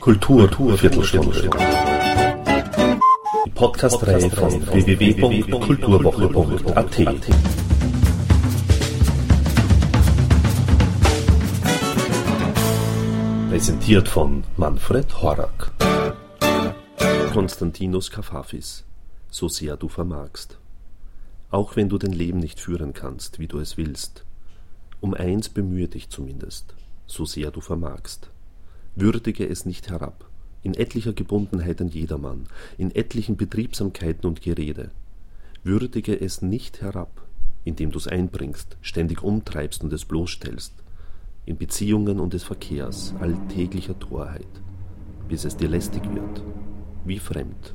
Kultur, Kultur Viertelstunde. Die Podcast-Reihe von www.kulturwoche.at. Präsentiert von Manfred Horak. Konstantinos Kafafis. So sehr du vermagst. Auch wenn du dein Leben nicht führen kannst, wie du es willst. Um eins bemühe dich zumindest, so sehr du vermagst. Würdige es nicht herab, in etlicher Gebundenheit an jedermann, in etlichen Betriebsamkeiten und Gerede. Würdige es nicht herab, indem du's einbringst, ständig umtreibst und es bloßstellst, in Beziehungen und des Verkehrs, alltäglicher Torheit, bis es dir lästig wird, wie fremd.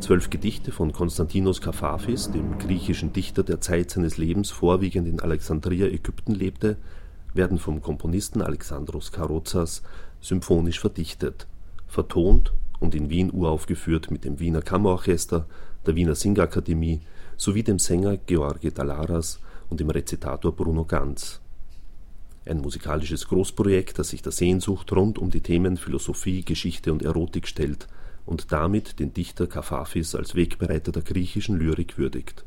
Zwölf Gedichte von Konstantinos Kafafis, dem griechischen Dichter, der Zeit seines Lebens vorwiegend in Alexandria, Ägypten lebte, werden vom Komponisten Alexandros Karozas symphonisch verdichtet, vertont und in Wien uraufgeführt mit dem Wiener Kammerorchester, der Wiener Singakademie sowie dem Sänger George Dalaras und dem Rezitator Bruno Ganz. Ein musikalisches Großprojekt, das sich der Sehnsucht rund um die Themen Philosophie, Geschichte und Erotik stellt und damit den Dichter Kafafis als Wegbereiter der griechischen Lyrik würdigt.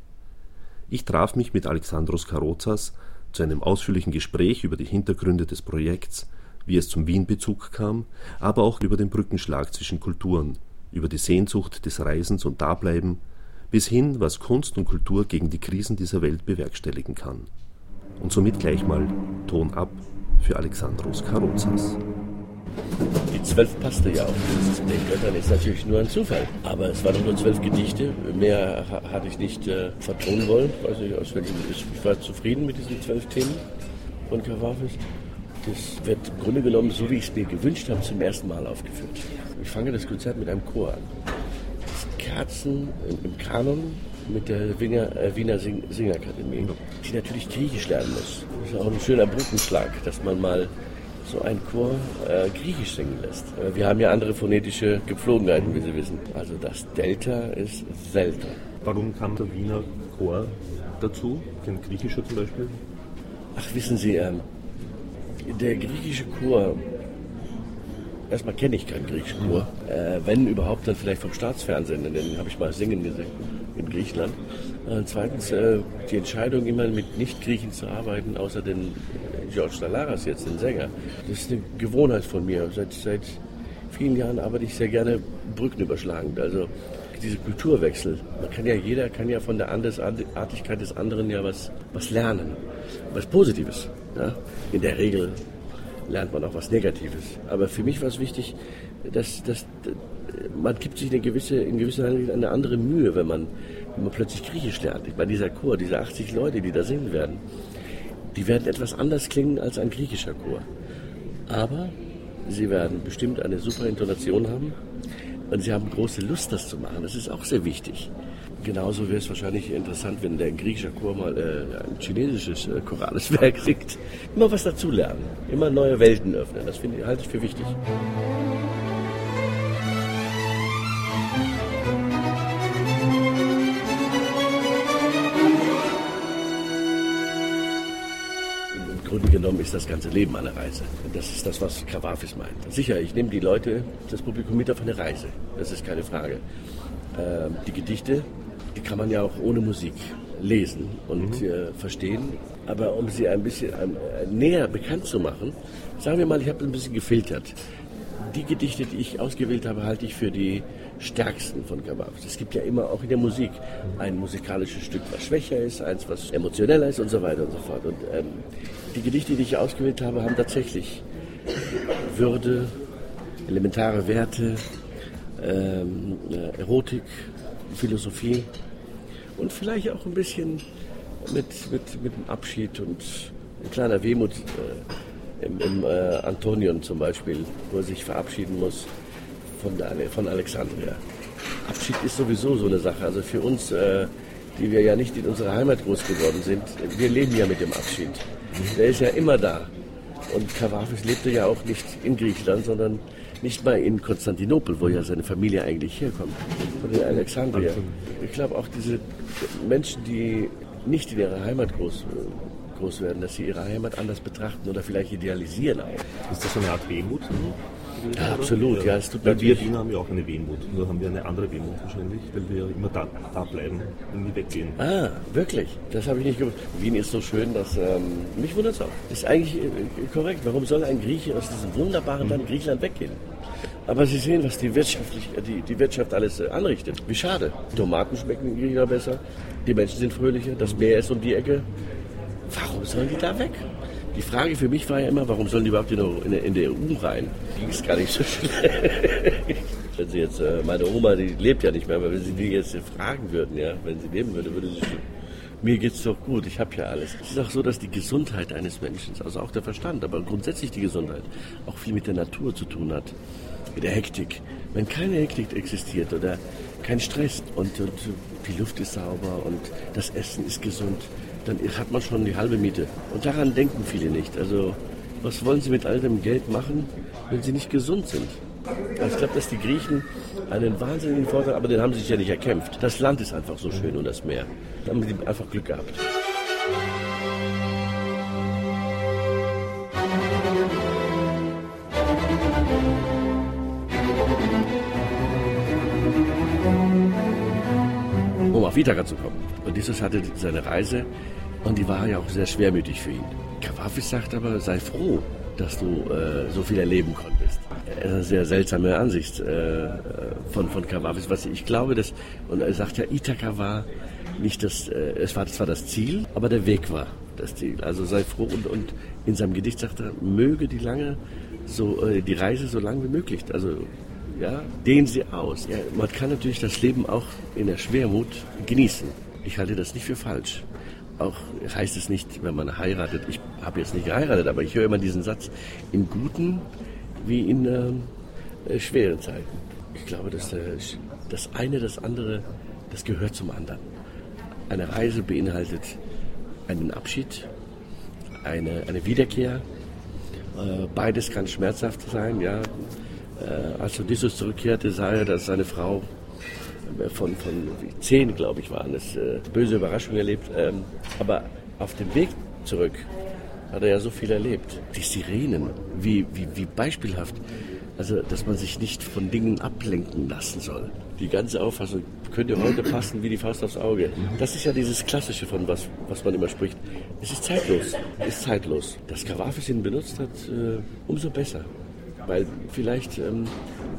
Ich traf mich mit Alexandros Karozas zu einem ausführlichen Gespräch über die Hintergründe des Projekts, wie es zum Wien-Bezug kam, aber auch über den Brückenschlag zwischen Kulturen, über die Sehnsucht des Reisens und Dableiben, bis hin, was Kunst und Kultur gegen die Krisen dieser Welt bewerkstelligen kann. Und somit gleich mal Ton ab für Alexandros Karozas. Zwölf passte ja auf den Göttern, ist natürlich nur ein Zufall. Aber es waren nur zwölf Gedichte, mehr hatte ich nicht äh, vertonen wollen. Weiß nicht, aus welchem, ich war zufrieden mit diesen zwölf Themen von Kavafis. Das wird im Grunde genommen, so wie ich es mir gewünscht habe, zum ersten Mal aufgeführt. Ich fange das Konzert mit einem Chor an. Das Kerzen im Kanon mit der Wiener, äh, Wiener Sing Singakademie, die natürlich Griechisch lernen muss. Das ist auch ein schöner Brückenschlag, dass man mal so ein Chor äh, Griechisch singen lässt. Äh, wir haben ja andere phonetische Gepflogenheiten, wie Sie wissen. Also das Delta ist Delta. Warum kam der Wiener Chor dazu? Den griechischer zum Beispiel? Ach, wissen Sie, ähm, der griechische Chor, erstmal kenne ich keinen griechischen Chor. Äh, wenn überhaupt, dann vielleicht vom Staatsfernsehen, den habe ich mal singen gesehen in Griechenland. Äh, zweitens, äh, die Entscheidung, immer mit Nicht-Griechen zu arbeiten, außer den George Dalaras jetzt, den Sänger, das ist eine Gewohnheit von mir. Seit, seit vielen Jahren arbeite ich sehr gerne Brücken überschlagend. Also diese Kulturwechsel. Man kann ja, jeder kann ja von der Andersartigkeit des anderen ja was, was lernen. Was Positives. Ja? In der Regel lernt man auch was Negatives. Aber für mich war es wichtig, dass, dass man gibt sich eine gewisse, in gewisser Hinsicht eine andere Mühe, wenn man, wenn man plötzlich Griechisch lernt. Meine, dieser Chor, diese 80 Leute, die da singen werden, die werden etwas anders klingen als ein griechischer Chor. Aber sie werden bestimmt eine super Intonation haben und sie haben große Lust, das zu machen. Das ist auch sehr wichtig. Genauso wäre es wahrscheinlich interessant, wenn der griechische Chor mal äh, ein chinesisches äh, chorales Werk singt. Immer was dazulernen, immer neue Welten öffnen. Das finde ich, halte ich für wichtig. Genommen ist das ganze Leben eine Reise. Das ist das, was Kavafis meint. Sicher, ich nehme die Leute, das Publikum mit auf eine Reise. Das ist keine Frage. Ähm, die Gedichte, die kann man ja auch ohne Musik lesen und mhm. äh, verstehen. Aber um sie ein bisschen äh, näher bekannt zu machen, sagen wir mal, ich habe ein bisschen gefiltert. Die Gedichte, die ich ausgewählt habe, halte ich für die stärksten von Kavafis. Es gibt ja immer auch in der Musik ein musikalisches Stück, was schwächer ist, eins, was emotioneller ist und so weiter und so fort. Und ähm, die Gedichte, die ich ausgewählt habe, haben tatsächlich Würde, elementare Werte, ähm, äh, Erotik, Philosophie und vielleicht auch ein bisschen mit, mit, mit dem Abschied und ein kleiner Wehmut äh, im, im äh, Antonion zum Beispiel, wo er sich verabschieden muss von, der, von Alexandria. Abschied ist sowieso so eine Sache. Also für uns, äh, die wir ja nicht in unserer Heimat groß geworden sind, wir leben ja mit dem Abschied. Der ist ja immer da. Und Kavafis lebte ja auch nicht in Griechenland, sondern nicht mal in Konstantinopel, wo ja seine Familie eigentlich herkommt, sondern in Alexandria. Ich glaube auch diese Menschen, die nicht in ihrer Heimat groß groß werden, dass sie ihre Heimat anders betrachten oder vielleicht idealisieren auch. Ist das so eine Art Wehmut? Ja, absolut, ja, es tut Weil wir Wiener haben ja auch eine Wehmut. Nur haben wir eine andere Wehmut wahrscheinlich, weil wir immer da, da bleiben und nie weggehen. Ah, wirklich? Das habe ich nicht gewusst. Wien ist so schön, dass ähm, mich wundert es auch. Ist eigentlich äh, korrekt. Warum soll ein Grieche aus diesem wunderbaren Land Griechenland weggehen? Aber Sie sehen, was die, wirtschaftlich, äh, die, die Wirtschaft alles äh, anrichtet. Wie schade. Tomaten schmecken in Griechenland besser, die Menschen sind fröhlicher, das Meer ist um die Ecke. Warum sollen die da weg? Die Frage für mich war ja immer, warum sollen die überhaupt in der, in der EU rein? Die ist gar nicht so schlecht. wenn Sie jetzt, äh, meine Oma, die lebt ja nicht mehr, aber wenn Sie die jetzt fragen würden, ja, wenn sie leben würde, würde sie mir geht's doch gut, ich habe ja alles. Es ist auch so, dass die Gesundheit eines Menschen, also auch der Verstand, aber grundsätzlich die Gesundheit, auch viel mit der Natur zu tun hat, mit der Hektik. Wenn keine Hektik existiert oder kein Stress und, und die Luft ist sauber und das Essen ist gesund, dann hat man schon die halbe Miete. Und daran denken viele nicht. Also was wollen sie mit all dem Geld machen, wenn sie nicht gesund sind? Also ich glaube, dass die Griechen einen wahnsinnigen Vorteil, aber den haben sie sich ja nicht erkämpft. Das Land ist einfach so schön und das Meer. Da haben sie einfach Glück gehabt. Um auf Ithaka zu kommen. Odysseus hatte seine Reise und die war ja auch sehr schwermütig für ihn. Kavafis sagt aber, sei froh, dass du äh, so viel erleben konntest. Eine sehr seltsame Ansicht äh, von, von Kavafis. Was ich glaube, dass, und er sagt ja, Ithaka war nicht das, äh, es war zwar das Ziel, aber der Weg war das Ziel. Also sei froh und, und in seinem Gedicht sagt er, möge die lange, so, äh, die Reise so lang wie möglich, also ja, dehnen sie aus. Ja, man kann natürlich das Leben auch in der Schwermut genießen. Ich halte das nicht für falsch auch heißt es nicht, wenn man heiratet, ich habe jetzt nicht geheiratet, aber ich höre immer diesen Satz, in guten wie in äh, schweren Zeiten. Ich glaube, dass äh, das eine, das andere, das gehört zum anderen. Eine Reise beinhaltet einen Abschied, eine, eine Wiederkehr. Äh, beides kann schmerzhaft sein. Ja. Äh, als Odysseus zurückkehrte, sah er, dass seine Frau von, von zehn, glaube ich, waren es, äh, böse Überraschungen erlebt. Ähm, aber auf dem Weg zurück hat er ja so viel erlebt. Die Sirenen, wie, wie, wie beispielhaft. Also, dass man sich nicht von Dingen ablenken lassen soll. Die ganze Auffassung könnte heute passen wie die Faust aufs Auge. Das ist ja dieses Klassische, von was, was man immer spricht. Es ist zeitlos. Es ist zeitlos. Dass Kavafis ihn benutzt hat, äh, umso besser. Weil vielleicht ähm,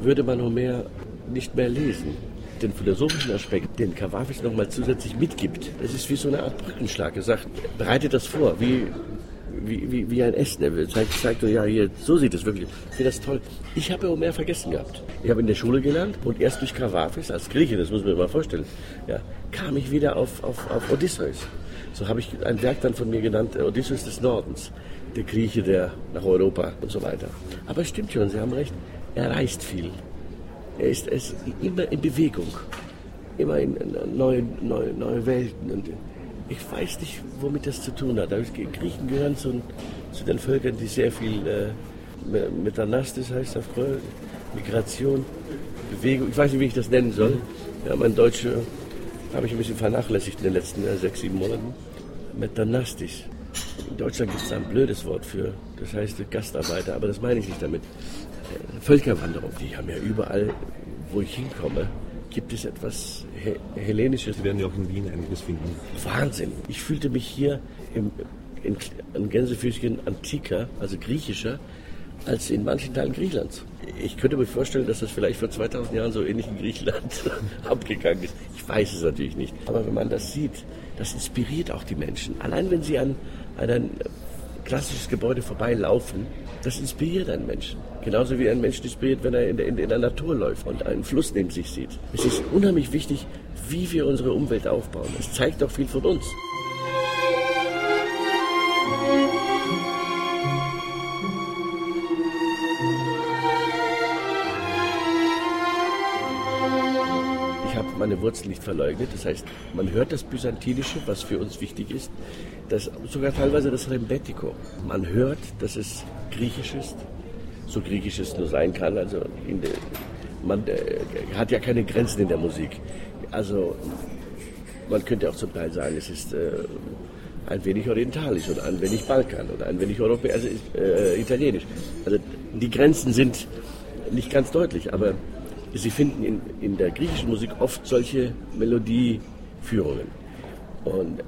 würde man Homer nicht mehr lesen den philosophischen Aspekt, den Kavafis nochmal zusätzlich mitgibt, das ist wie so eine Art Brückenschlag. Er sagt, bereitet das vor, wie, wie, wie, wie ein Essen. Er zeigt, zeigt ja, hier, so sieht es wirklich. Ich finde das toll. Ich habe Homer vergessen gehabt. Ich habe in der Schule gelernt und erst durch Kavafis, als Grieche, das muss man sich mal vorstellen, ja, kam ich wieder auf, auf, auf Odysseus. So habe ich ein Werk dann von mir genannt, Odysseus des Nordens. Der Grieche, der nach Europa und so weiter. Aber es stimmt schon, Sie haben recht, er reist viel. Er ist, er ist immer in Bewegung, immer in neue, neue, neue Welten. Und ich weiß nicht, womit das zu tun hat. Die Griechen gehören zu, zu den Völkern, die sehr viel äh, Metanastis heißt auf Kröll, Migration, Bewegung, ich weiß nicht, wie ich das nennen soll. Ja, mein Deutsch habe ich ein bisschen vernachlässigt in den letzten äh, sechs, sieben Monaten. Metanastis. In Deutschland gibt es ein blödes Wort für, das heißt Gastarbeiter, aber das meine ich nicht damit. Völkerwanderung. Die haben ja überall, wo ich hinkomme, gibt es etwas He Hellenisches. Sie werden ja auch in Wien einiges finden. Wahnsinn. Ich fühlte mich hier im, in, in Gänsefüßchen antiker, also griechischer, als in manchen Teilen Griechenlands. Ich könnte mir vorstellen, dass das vielleicht vor 2000 Jahren so ähnlich in Griechenland abgegangen ist. Ich weiß es natürlich nicht. Aber wenn man das sieht, das inspiriert auch die Menschen. Allein wenn sie an, an ein klassisches Gebäude vorbeilaufen, das inspiriert einen Menschen. Genauso wie ein Mensch inspiriert, wenn er in der, in der Natur läuft und einen Fluss neben sich sieht. Es ist unheimlich wichtig, wie wir unsere Umwelt aufbauen. Es zeigt auch viel von uns. Meine Wurzeln nicht verleugnet. Das heißt, man hört das Byzantinische, was für uns wichtig ist, das, sogar teilweise das Rembetiko. Man hört, dass es griechisch ist, so griechisch es nur sein kann. Also der, man äh, hat ja keine Grenzen in der Musik. Also man könnte auch zum Teil sagen, es ist äh, ein wenig orientalisch oder ein wenig Balkan oder ein wenig europäisch, also äh, italienisch. Also die Grenzen sind nicht ganz deutlich, aber Sie finden in, in der griechischen Musik oft solche Melodieführungen. Und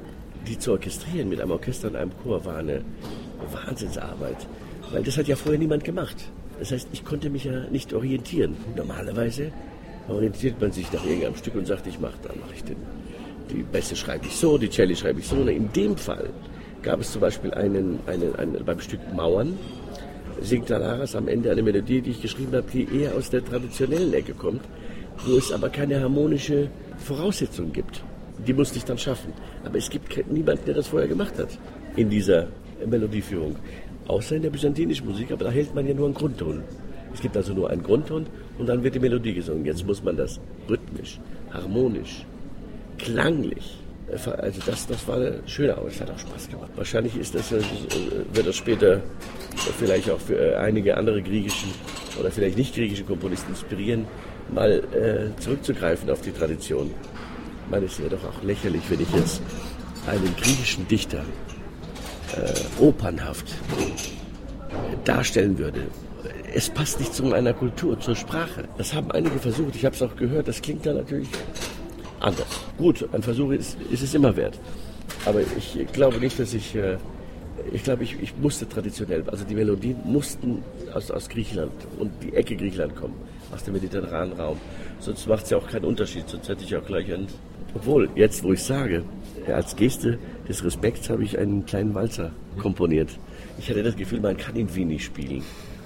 die zu orchestrieren mit einem Orchester und einem Chor war eine Wahnsinnsarbeit. Weil das hat ja vorher niemand gemacht. Das heißt, ich konnte mich ja nicht orientieren. Normalerweise orientiert man sich nach irgendeinem Stück und sagt, ich mache, dann mache ich den. Die Bässe schreibe ich so, die Celli schreibe ich so. In dem Fall gab es zum Beispiel einen, einen, einen beim Stück Mauern, singt Alaras am Ende eine Melodie, die ich geschrieben habe, die eher aus der traditionellen Ecke kommt, wo es aber keine harmonische Voraussetzung gibt. Die musste ich dann schaffen. Aber es gibt niemanden, der das vorher gemacht hat in dieser Melodieführung. Außer in der byzantinischen Musik, aber da hält man ja nur einen Grundton. Es gibt also nur einen Grundton und dann wird die Melodie gesungen. Jetzt muss man das rhythmisch, harmonisch, klanglich. Also das, das war schön, aber es hat auch Spaß gemacht. Wahrscheinlich ist das, äh, wird das später vielleicht auch für äh, einige andere griechischen oder vielleicht nicht griechische Komponisten inspirieren, mal äh, zurückzugreifen auf die Tradition. Ich meine, es wäre doch auch lächerlich, wenn ich jetzt einen griechischen Dichter äh, opernhaft darstellen würde. Es passt nicht zu meiner Kultur, zur Sprache. Das haben einige versucht. Ich habe es auch gehört. Das klingt dann natürlich anders. Gut, ein Versuch ist, ist es immer wert. Aber ich glaube nicht, dass ich. Äh, ich glaube, ich, ich musste traditionell, also die Melodien mussten aus, aus Griechenland und die Ecke Griechenland kommen, aus dem mediterranen Raum. Sonst macht es ja auch keinen Unterschied, sonst hätte ich auch gleich einen. Obwohl, jetzt wo ich sage, als Geste des Respekts habe ich einen kleinen Walzer komponiert. Ich hatte das Gefühl, man kann Wien nicht spielen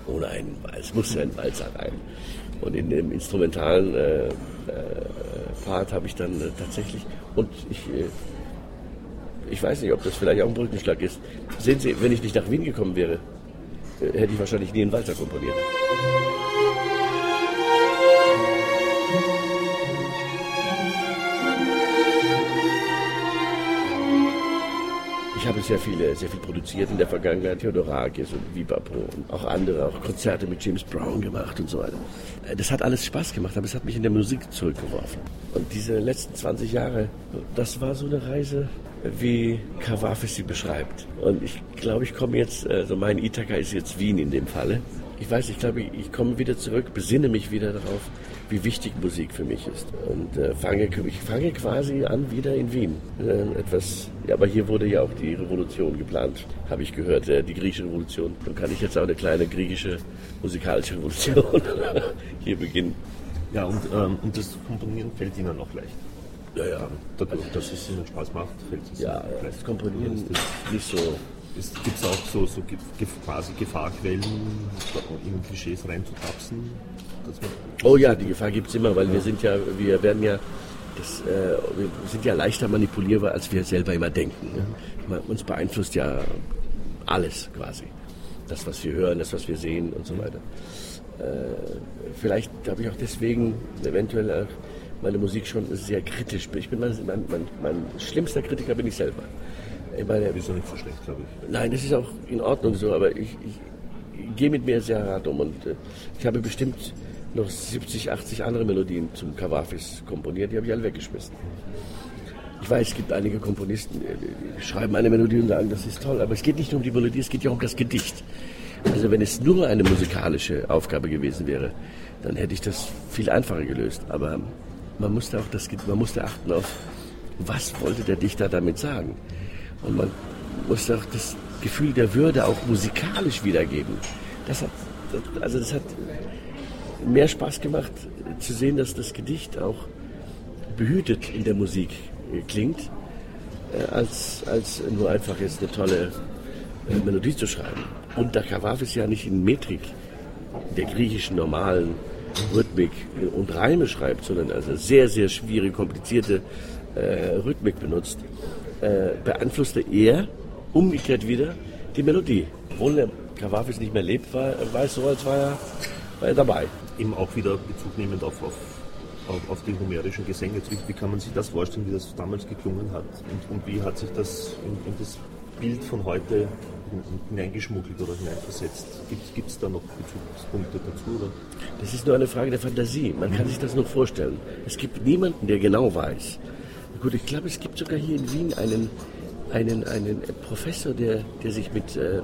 ohne einen Walzer. Es muss ja ein Walzer rein. Und in dem instrumentalen äh, äh, Part habe ich dann äh, tatsächlich, und ich, äh, ich weiß nicht, ob das vielleicht auch ein Brückenschlag ist. Sehen Sie, wenn ich nicht nach Wien gekommen wäre, äh, hätte ich wahrscheinlich nie einen Walzer komponiert. Habe sehr viele, sehr viel produziert in der Vergangenheit, Theodorakis und Vivapo und auch andere, auch Konzerte mit James Brown gemacht und so weiter. Äh, das hat alles Spaß gemacht, aber es hat mich in der Musik zurückgeworfen. Und diese letzten 20 Jahre, das war so eine Reise, wie Kawafis sie beschreibt. Und ich glaube, ich komme jetzt, also mein Ithaka ist jetzt Wien in dem Falle ich weiß, ich glaube, ich komme wieder zurück, besinne mich wieder darauf, wie wichtig Musik für mich ist. Und äh, fange, ich fange quasi an wieder in Wien. Äh, etwas, ja, aber hier wurde ja auch die Revolution geplant, habe ich gehört, äh, die griechische Revolution. Dann kann ich jetzt auch eine kleine griechische musikalische Revolution hier beginnen. Ja, und, ähm, und das Komponieren fällt Ihnen auch leicht. Ja, ja. Dadurch, dass es Ihnen Spaß macht, fällt es Ja, das Komponieren ist nicht so Gibt es auch so, so quasi Gefahrquellen, in Klischees reinzutapsen? Oh ja, die Gefahr gibt es immer, weil ja. wir sind ja, wir werden ja, das, äh, wir sind ja leichter manipulierbar, als wir selber immer denken. Ne? Man, uns beeinflusst ja alles quasi. Das, was wir hören, das, was wir sehen und so weiter. Äh, vielleicht habe ich auch deswegen eventuell auch meine Musik schon sehr kritisch. Ich bin mein, mein, mein, mein schlimmster Kritiker bin ich selber. Ich meine, ist doch nicht so schlecht, glaube ich. Nein, das ist auch in Ordnung so, aber ich, ich, ich gehe mit mir sehr hart um und äh, ich habe bestimmt noch 70, 80 andere Melodien zum Kawafis komponiert, die habe ich alle weggeschmissen. Ich weiß, es gibt einige Komponisten, die schreiben eine Melodie und sagen, das ist toll, aber es geht nicht nur um die Melodie, es geht ja um das Gedicht. Also wenn es nur eine musikalische Aufgabe gewesen wäre, dann hätte ich das viel einfacher gelöst. Aber man musste auch das, man musste achten auf, was wollte der Dichter damit sagen. Und man muss auch das Gefühl der Würde auch musikalisch wiedergeben. Das hat, also das hat mehr Spaß gemacht zu sehen, dass das Gedicht auch behütet in der Musik klingt, äh, als, als nur einfach jetzt eine tolle äh, Melodie zu schreiben. Und der Kawaf ja nicht in Metrik der griechischen normalen Rhythmik und Reime schreibt, sondern also sehr, sehr schwierige, komplizierte äh, Rhythmik benutzt äh, beeinflusste er umgekehrt wieder die Melodie. Obwohl der Kawafis nicht mehr lebt, war, war so, als war er, war er dabei. Eben auch wieder Bezug nehmend auf, auf, auf, auf die homerischen Gesänge. Wie kann man sich das vorstellen, wie das damals geklungen hat? Und, und wie hat sich das in, in das Bild von heute hineingeschmuggelt oder hineinversetzt. Gibt es da noch Bezugspunkte dazu? Oder? Das ist nur eine Frage der Fantasie. Man kann sich das nur vorstellen. Es gibt niemanden, der genau weiß, Gut, ich glaube, es gibt sogar hier in Wien einen einen, einen Professor, der, der sich mit, äh,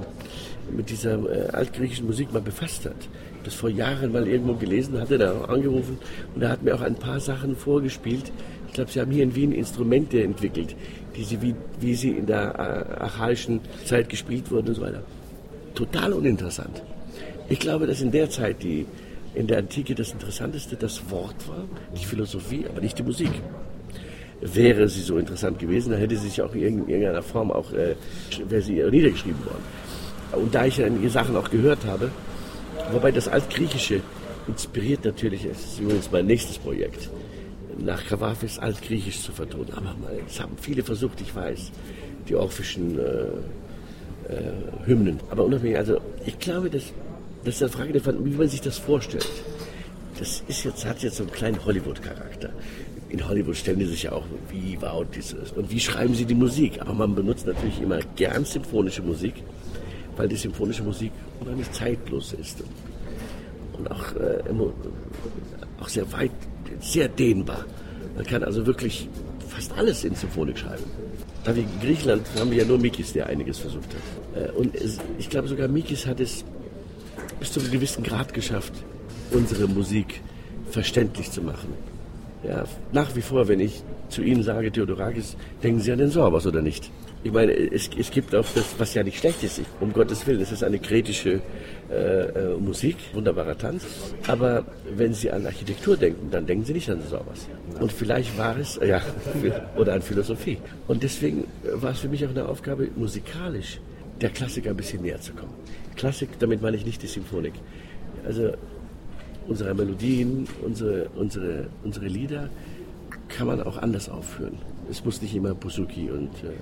mit dieser äh, altgriechischen Musik mal befasst hat. Das vor Jahren mal irgendwo gelesen hatte, da angerufen und er hat mir auch ein paar Sachen vorgespielt. Ich glaube, sie haben hier in Wien Instrumente entwickelt, die sie, wie, wie sie in der äh, archaischen Zeit gespielt wurden und so weiter. Total uninteressant. Ich glaube, dass in der Zeit, die in der Antike das Interessanteste das Wort war, die Philosophie, aber nicht die Musik. Wäre sie so interessant gewesen, dann hätte sie sich auch in irgendeiner Form auch, äh, wäre sie niedergeschrieben worden. Und da ich einige Sachen auch gehört habe, wobei das Altgriechische inspiriert natürlich, es ist übrigens mein nächstes Projekt, nach Kavafis Altgriechisch zu vertonen. Aber es haben viele versucht, ich weiß, die orphischen äh, äh, Hymnen. Aber unabhängig, also ich glaube, dass das ist eine Frage, davon, wie man sich das vorstellt. Das ist jetzt, hat jetzt so einen kleinen Hollywood-Charakter. In Hollywood stellen die sich ja auch, wie wow dieses und wie schreiben sie die Musik. Aber man benutzt natürlich immer gern symphonische Musik, weil die symphonische Musik unheimlich zeitlos ist und auch, äh, auch sehr weit, sehr dehnbar. Man kann also wirklich fast alles in Symphonik schreiben. Aber in Griechenland haben wir ja nur Mikis, der einiges versucht hat. Äh, und ich glaube sogar Mikis hat es bis zu einem gewissen Grad geschafft, unsere Musik verständlich zu machen. Ja, nach wie vor, wenn ich zu Ihnen sage, Theodorakis, denken Sie an den Sorbos oder nicht? Ich meine, es, es gibt auch das, was ja nicht schlecht ist, um Gottes Willen. Es ist eine kretische äh, äh, Musik, wunderbarer Tanz. Aber wenn Sie an Architektur denken, dann denken Sie nicht an Sorbos. Und vielleicht war es, ja, oder an Philosophie. Und deswegen war es für mich auch eine Aufgabe, musikalisch der Klassiker ein bisschen näher zu kommen. Klassik, damit meine ich nicht die Symphonik. Also unsere Melodien, unsere, unsere, unsere Lieder kann man auch anders aufführen. Es muss nicht immer Buzuki und äh,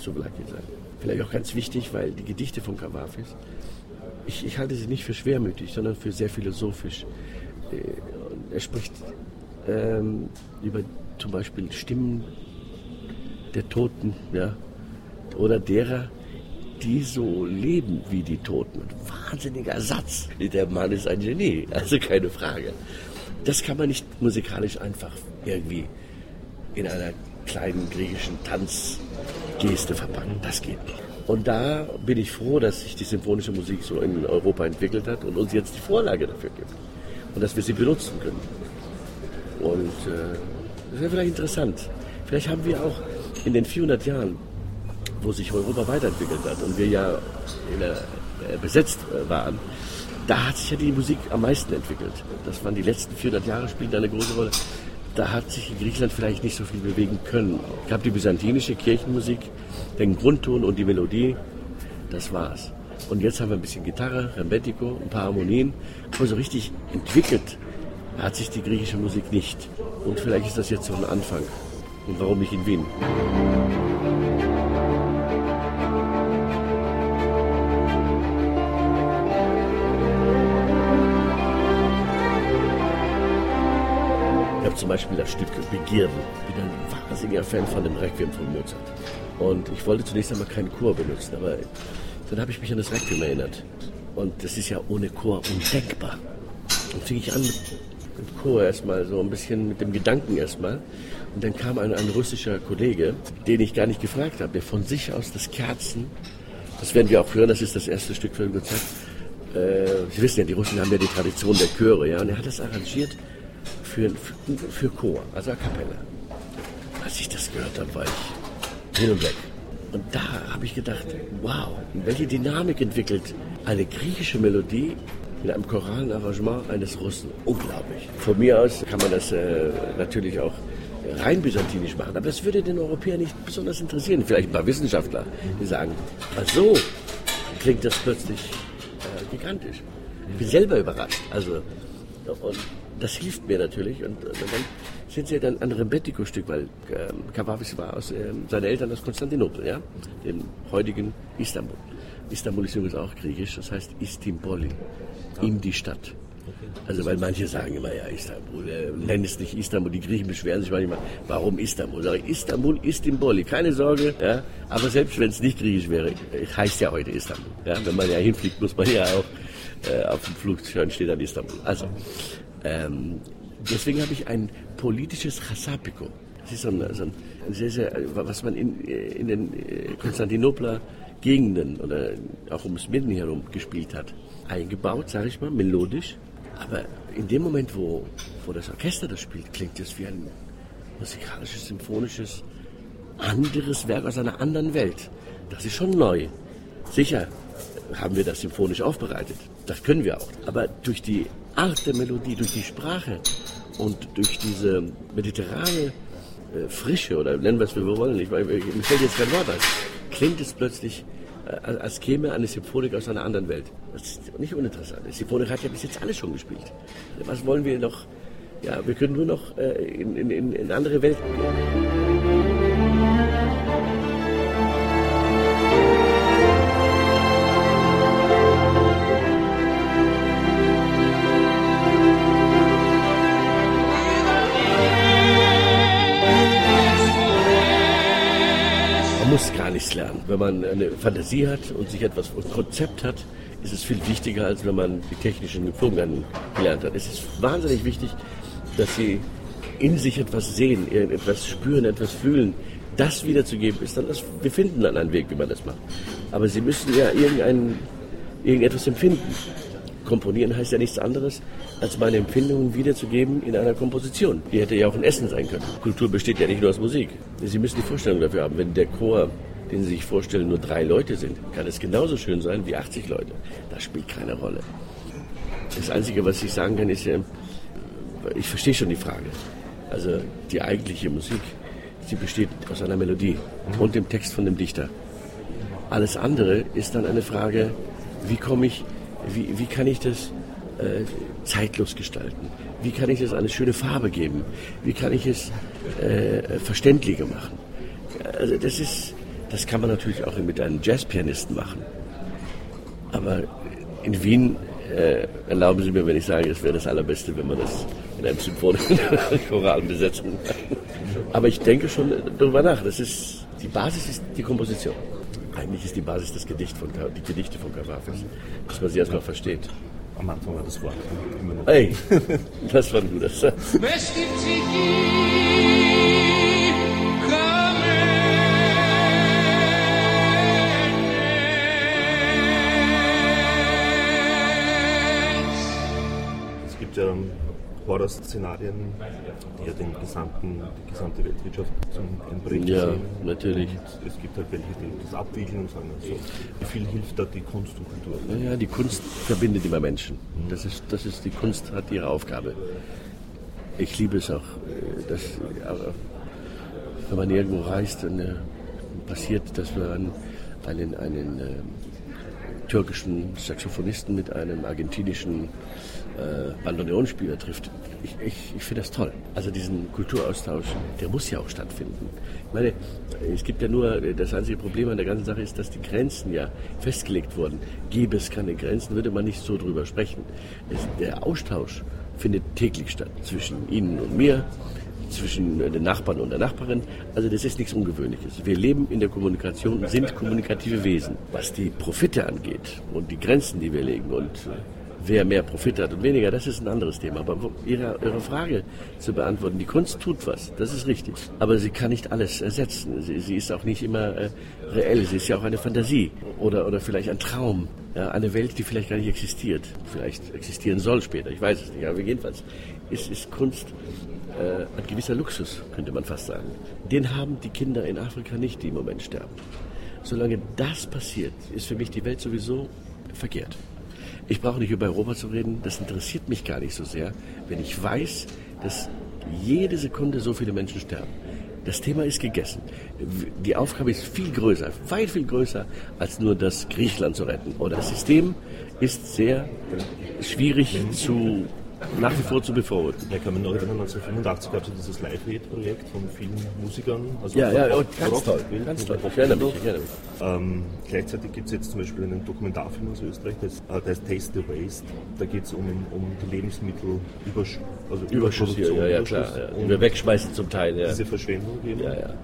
Souvlaki sein. Vielleicht auch ganz wichtig, weil die Gedichte von Kavafis, ich, ich halte sie nicht für schwermütig, sondern für sehr philosophisch. Äh, er spricht ähm, über zum Beispiel Stimmen der Toten ja, oder derer, die so leben wie die Toten. Wahnsinniger Satz. Der Mann ist ein Genie, also keine Frage. Das kann man nicht musikalisch einfach irgendwie in einer kleinen griechischen Tanzgeste verpacken. Das geht nicht. Und da bin ich froh, dass sich die symphonische Musik so in Europa entwickelt hat und uns jetzt die Vorlage dafür gibt. Und dass wir sie benutzen können. Und äh, das wäre vielleicht interessant. Vielleicht haben wir auch in den 400 Jahren wo sich Europa weiterentwickelt hat und wir ja der, äh, besetzt äh, waren, da hat sich ja die Musik am meisten entwickelt. Das waren die letzten 400 Jahre, spielen eine große Rolle. Da hat sich in Griechenland vielleicht nicht so viel bewegen können. Es gab die byzantinische Kirchenmusik, den Grundton und die Melodie, das war's. Und jetzt haben wir ein bisschen Gitarre, Rembetico, ein paar Harmonien. Aber so richtig entwickelt hat sich die griechische Musik nicht. Und vielleicht ist das jetzt so ein Anfang. Und warum nicht in Wien? Zum Beispiel das Stück Begierden. Ich bin ein wahnsinniger Fan von dem Requiem von Mozart. Und ich wollte zunächst einmal keinen Chor benutzen, aber dann habe ich mich an das Requiem erinnert. Und das ist ja ohne Chor undenkbar. Dann fing ich an mit dem Chor erstmal, so ein bisschen mit dem Gedanken erstmal. Und dann kam ein, ein russischer Kollege, den ich gar nicht gefragt habe, der von sich aus das Kerzen, das werden wir auch hören, das ist das erste Stück für den Konzert. Äh, Sie wissen ja, die Russen haben ja die Tradition der Chöre, ja, und er hat das arrangiert für, für, Chor, also a cappella. Als ich das gehört habe, war ich hin und weg. Und da habe ich gedacht, wow, welche Dynamik entwickelt eine griechische Melodie in einem choralen Arrangement eines Russen. Unglaublich. Von mir aus kann man das äh, natürlich auch rein byzantinisch machen, aber das würde den Europäer nicht besonders interessieren. Vielleicht ein paar Wissenschaftler, die sagen, so, klingt das plötzlich äh, gigantisch. Ich bin selber überrascht. Also, und das hilft mir natürlich. Und, und dann sind sie dann an Rembetiko-Stück, weil ähm, Kavavis war aus, ähm, seine Eltern aus Konstantinopel, ja, dem heutigen Istanbul. Istanbul ist übrigens auch griechisch, das heißt Istimboli, ihm die Stadt. Also weil manche sagen immer, ja, Istanbul, äh, nenn es nicht Istanbul, die Griechen beschweren sich manchmal, warum Istanbul? Sag ich, Istanbul, Istimboli, keine Sorge, ja, aber selbst wenn es nicht griechisch wäre, heißt ja heute Istanbul. Ja, wenn man ja hinfliegt, muss man ja auch äh, auf dem Flugschein steht dann Istanbul. Also, ähm, deswegen habe ich ein politisches Chasapiko Das ist so ein, so ein sehr, sehr, was man in, in den Konstantinopler Gegenden oder auch ums Minden herum gespielt hat. Eingebaut, sage ich mal, melodisch. Aber in dem Moment, wo, wo das Orchester das spielt, klingt es wie ein musikalisches, symphonisches, anderes Werk aus einer anderen Welt. Das ist schon neu. Sicher haben wir das symphonisch aufbereitet. Das können wir auch. Aber durch die Art der Melodie, durch die Sprache und durch diese mediterrane äh, Frische oder nennen wir es, wie wir wollen, ich, mir fällt jetzt kein Wort ein, klingt es plötzlich äh, als käme eine Symphonik aus einer anderen Welt. Das ist nicht uninteressant. Die Symphonik hat ja bis jetzt alles schon gespielt. Was wollen wir noch? Ja, wir können nur noch äh, in, in, in andere Welten gehen. Lernen. Wenn man eine Fantasie hat und sich etwas ein Konzept hat, ist es viel wichtiger, als wenn man die technischen Gepflogenheiten gelernt hat. Es ist wahnsinnig wichtig, dass sie in sich etwas sehen, etwas spüren, etwas fühlen. Das wiederzugeben ist dann, das, wir finden dann einen Weg, wie man das macht. Aber sie müssen ja irgendein, irgendetwas empfinden. Komponieren heißt ja nichts anderes, als meine Empfindungen wiederzugeben in einer Komposition. Die hätte ja auch ein Essen sein können. Kultur besteht ja nicht nur aus Musik. Sie müssen die Vorstellung dafür haben. Wenn der Chor, den Sie sich vorstellen, nur drei Leute sind, kann es genauso schön sein wie 80 Leute. Das spielt keine Rolle. Das Einzige, was ich sagen kann, ist ja, ich verstehe schon die Frage. Also die eigentliche Musik, sie besteht aus einer Melodie und dem Text von dem Dichter. Alles andere ist dann eine Frage, wie komme ich wie, wie kann ich das äh, zeitlos gestalten? Wie kann ich das eine schöne Farbe geben? Wie kann ich es äh, verständlicher machen? Also das ist, das kann man natürlich auch mit einem Jazzpianisten machen. Aber in Wien äh, erlauben Sie mir, wenn ich sage, es wäre das Allerbeste, wenn man das in einem symphonischen Choral besetzen kann. Aber ich denke schon darüber nach. Das ist, die Basis ist die Komposition. Eigentlich ist die Basis das Gedicht von, die Gedichte von Cavafis, dass man sie erstmal versteht. Am Anfang war das Wort immer noch. Ey, das war ein guter Satz. Horrorszenarien, die ja den gesamten, die gesamte Weltwirtschaft zum Einbrechen Ja, sehen. natürlich. Und es gibt halt welche, die das abwickeln und sagen, so, wie viel hilft da die Kunst und Kultur? Naja, die Kunst verbindet immer Menschen. Das ist, das ist, die Kunst hat ihre Aufgabe. Ich liebe es auch, äh, dass, äh, wenn man irgendwo reist, dann äh, passiert, dass man einen, einen äh, türkischen Saxophonisten mit einem argentinischen äh, Bandoneonspieler trifft. Ich, ich, ich finde das toll. Also diesen Kulturaustausch, der muss ja auch stattfinden. Ich meine, es gibt ja nur, das einzige Problem an der ganzen Sache ist, dass die Grenzen ja festgelegt wurden. Gäbe es keine Grenzen, würde man nicht so drüber sprechen. Es, der Austausch findet täglich statt zwischen Ihnen und mir, zwischen den Nachbarn und der Nachbarin. Also das ist nichts Ungewöhnliches. Wir leben in der Kommunikation sind kommunikative Wesen. Was die Profite angeht und die Grenzen, die wir legen und wer mehr Profit hat und weniger, das ist ein anderes Thema. Aber Ihre, Ihre Frage zu beantworten, die Kunst tut was, das ist richtig. Aber sie kann nicht alles ersetzen. Sie, sie ist auch nicht immer äh, reell, sie ist ja auch eine Fantasie oder, oder vielleicht ein Traum. Ja, eine Welt, die vielleicht gar nicht existiert, vielleicht existieren soll später, ich weiß es nicht, aber jedenfalls ist, ist Kunst äh, ein gewisser Luxus, könnte man fast sagen. Den haben die Kinder in Afrika nicht, die im Moment sterben. Solange das passiert, ist für mich die Welt sowieso verkehrt. Ich brauche nicht über Europa zu reden, das interessiert mich gar nicht so sehr, wenn ich weiß, dass jede Sekunde so viele Menschen sterben. Das Thema ist gegessen. Die Aufgabe ist viel größer, weit viel größer, als nur das Griechenland zu retten. Oder das System ist sehr schwierig zu nach wie vor zu bevorraten. Ja, ich kann mich noch erinnern, 1985 gab es ja dieses Live-Aid-Projekt von vielen Musikern. Also Ja, ja, Rock- ganz Rock- toll, Bild ganz toll. Ich erinnere mich, ich erinnere mich. Ähm, gleichzeitig gibt es jetzt zum Beispiel einen Dokumentarfilm aus Österreich, das, äh, der heißt Taste the Waste. Da geht es um, um die Lebensmittel Übersch also Überschuss ja, ja, klar. Ja. Die und wir wegschmeißen zum Teil, ja. diese Verschwendung eben. Ja, ja.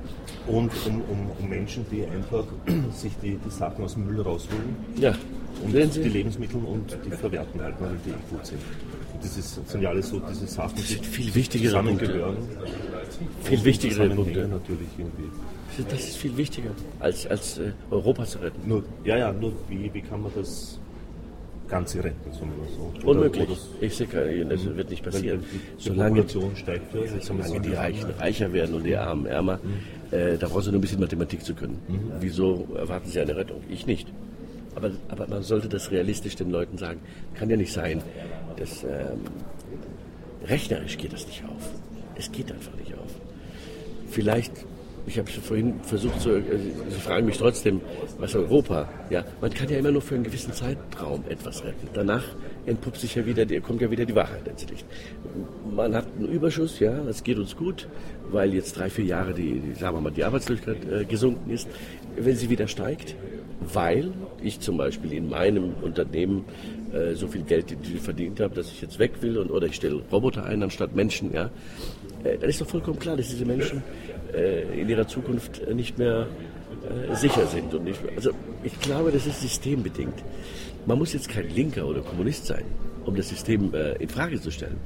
Und um, um, um Menschen, die einfach sich die, die Sachen aus dem Müll rausholen Ja, Und die Lebensmittel und die verwerten halt, weil die eh gut sind. das ist, sind ja alles so diese Sachen, die viel wichtigere zusammengehören. Viel wichtigere Punkte. natürlich irgendwie. Das ist viel wichtiger, als, als äh, Europa zu retten. Nur, ja, ja, nur wie, wie kann man das Ganze retten, sagen wir so. Oder, Unmöglich. Oder ich sehe keine, das wird nicht passieren. Die, die solange, steigt, ja, solange die Reichen reicher werden und die Armen ärmer, mhm. äh, da brauchen sie nur ein bisschen Mathematik zu können. Mhm. Wieso erwarten sie eine Rettung? Ich nicht. Aber, aber man sollte das realistisch den Leuten sagen. Kann ja nicht sein, dass ähm, rechnerisch geht das nicht auf. Es geht einfach nicht auf. Vielleicht ich habe vorhin versucht zu, äh, Sie fragen mich trotzdem, was Europa, ja, man kann ja immer nur für einen gewissen Zeitraum etwas retten. Danach entpuppt sich ja wieder, kommt ja wieder die Wahrheit ins Licht. Man hat einen Überschuss, ja, es geht uns gut, weil jetzt drei, vier Jahre die, sagen wir mal, die Arbeitslosigkeit äh, gesunken ist. Wenn sie wieder steigt, weil ich zum Beispiel in meinem Unternehmen äh, so viel Geld verdient habe, dass ich jetzt weg will und, oder ich stelle Roboter ein anstatt Menschen, ja, dann ist doch vollkommen klar, dass diese Menschen in ihrer Zukunft nicht mehr äh, sicher sind. Und ich, also ich glaube, das ist systembedingt. Man muss jetzt kein Linker oder Kommunist sein, um das System äh, in Frage zu stellen.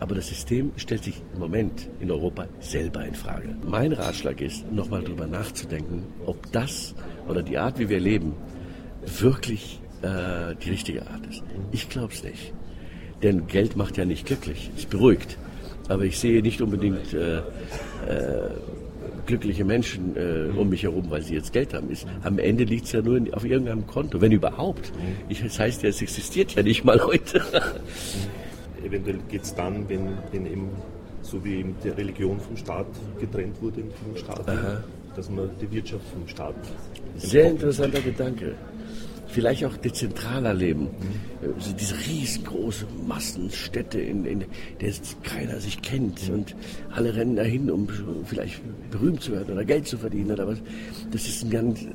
Aber das System stellt sich im Moment in Europa selber in Frage. Mein Ratschlag ist, nochmal darüber nachzudenken, ob das oder die Art, wie wir leben, wirklich äh, die richtige Art ist. Ich glaube es nicht. Denn Geld macht ja nicht glücklich, es beruhigt. Aber ich sehe nicht unbedingt äh, äh, glückliche Menschen äh, um mich herum, weil sie jetzt Geld haben. Ist, am Ende liegt es ja nur in, auf irgendeinem Konto, wenn überhaupt. Ich, das heißt ja, es existiert ja nicht mal heute. Eventuell geht es dann, wenn, wenn eben so wie eben die Religion vom Staat getrennt wurde in vielen Staaten, dass man die Wirtschaft vom Staat. Sehr interessanter Gedanke vielleicht auch dezentraler leben. Also diese riesengroße Massenstädte, in, in der keiner sich kennt und alle rennen dahin, um vielleicht berühmt zu werden oder Geld zu verdienen oder was. Das ist ein ganz,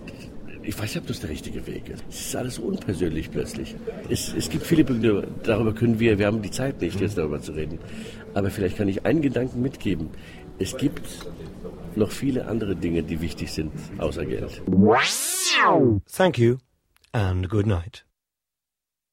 ich weiß nicht, ob das der richtige Weg ist. Es ist alles unpersönlich plötzlich. Es, es gibt viele Punkte, darüber können wir, wir haben die Zeit nicht, jetzt darüber zu reden. Aber vielleicht kann ich einen Gedanken mitgeben. Es gibt noch viele andere Dinge, die wichtig sind, außer Geld. Thank you and good night.